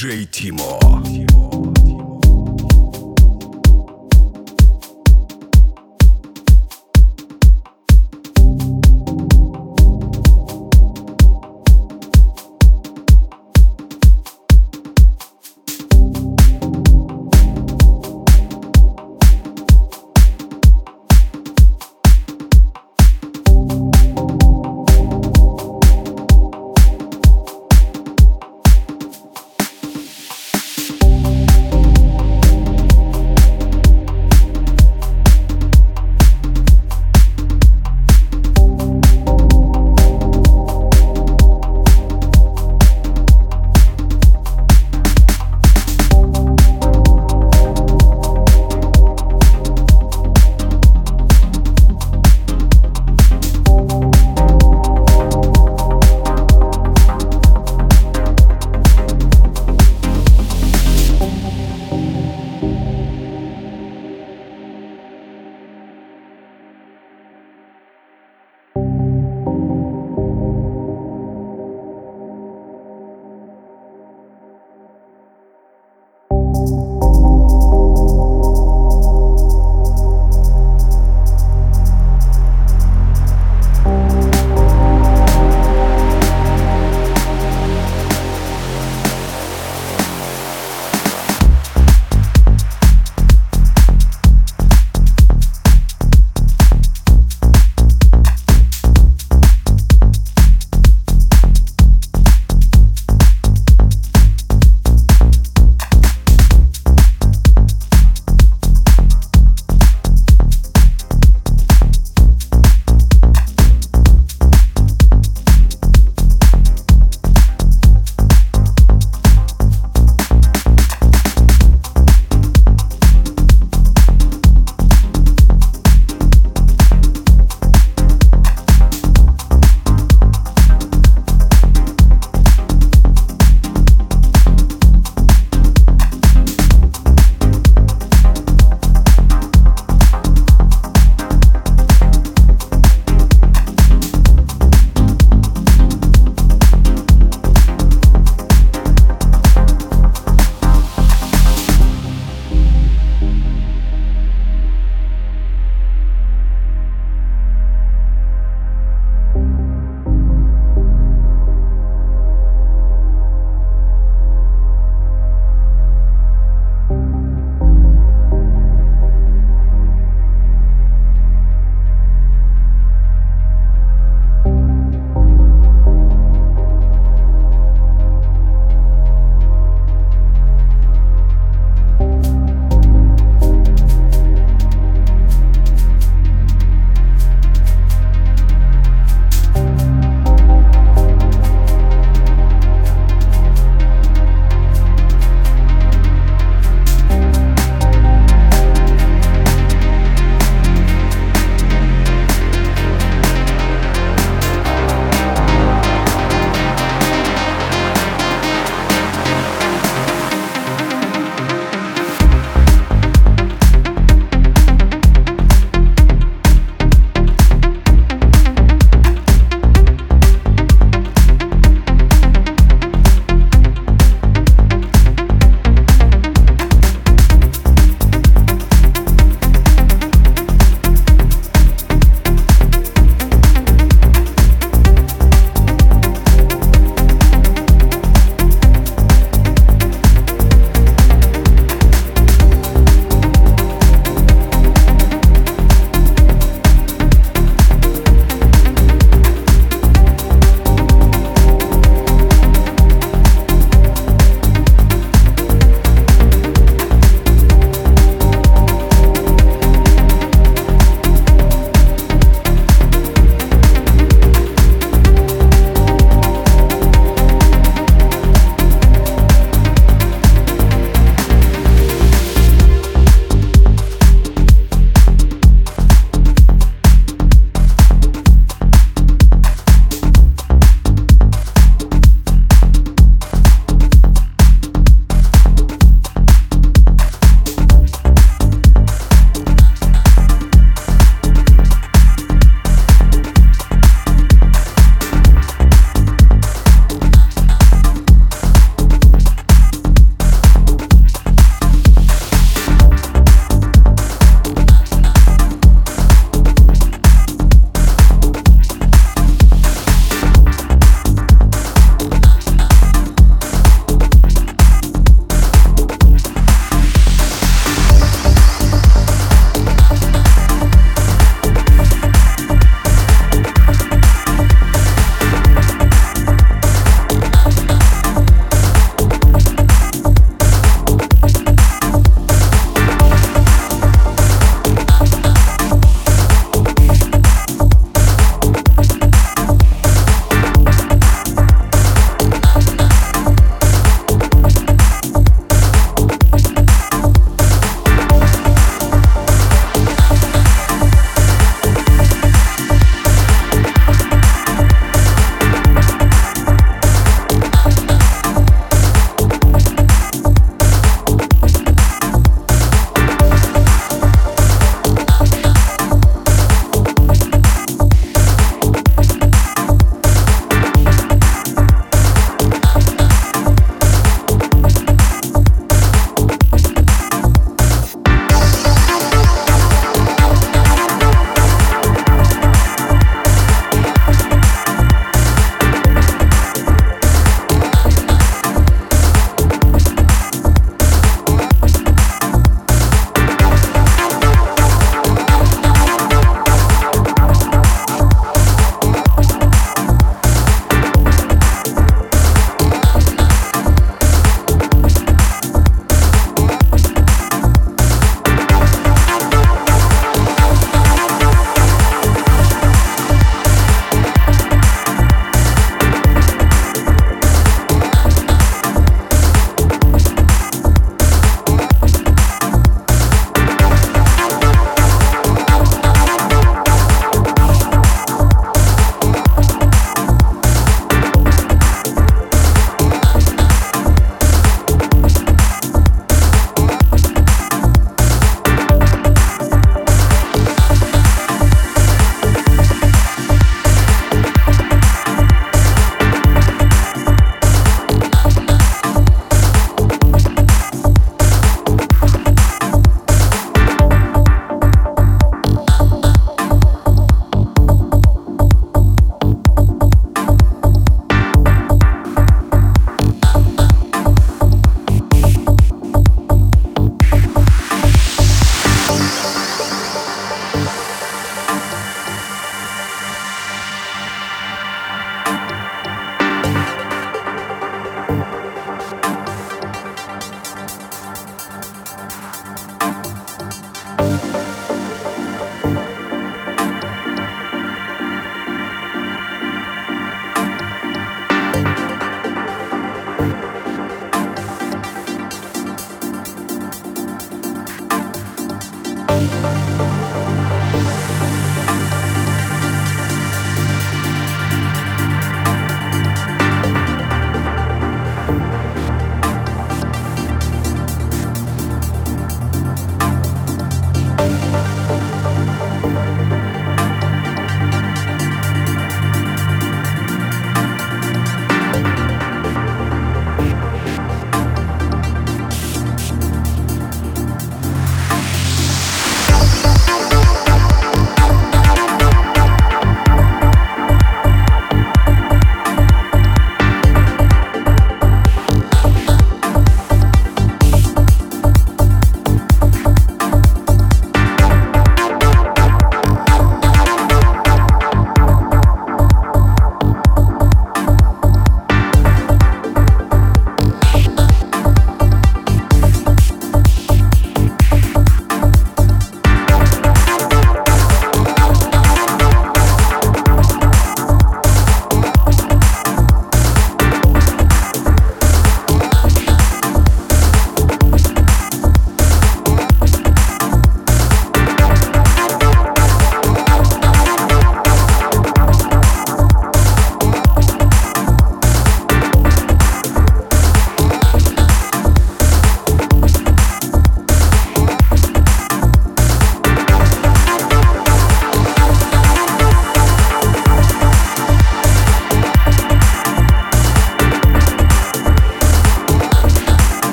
Диджей Тимо.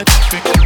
a trick.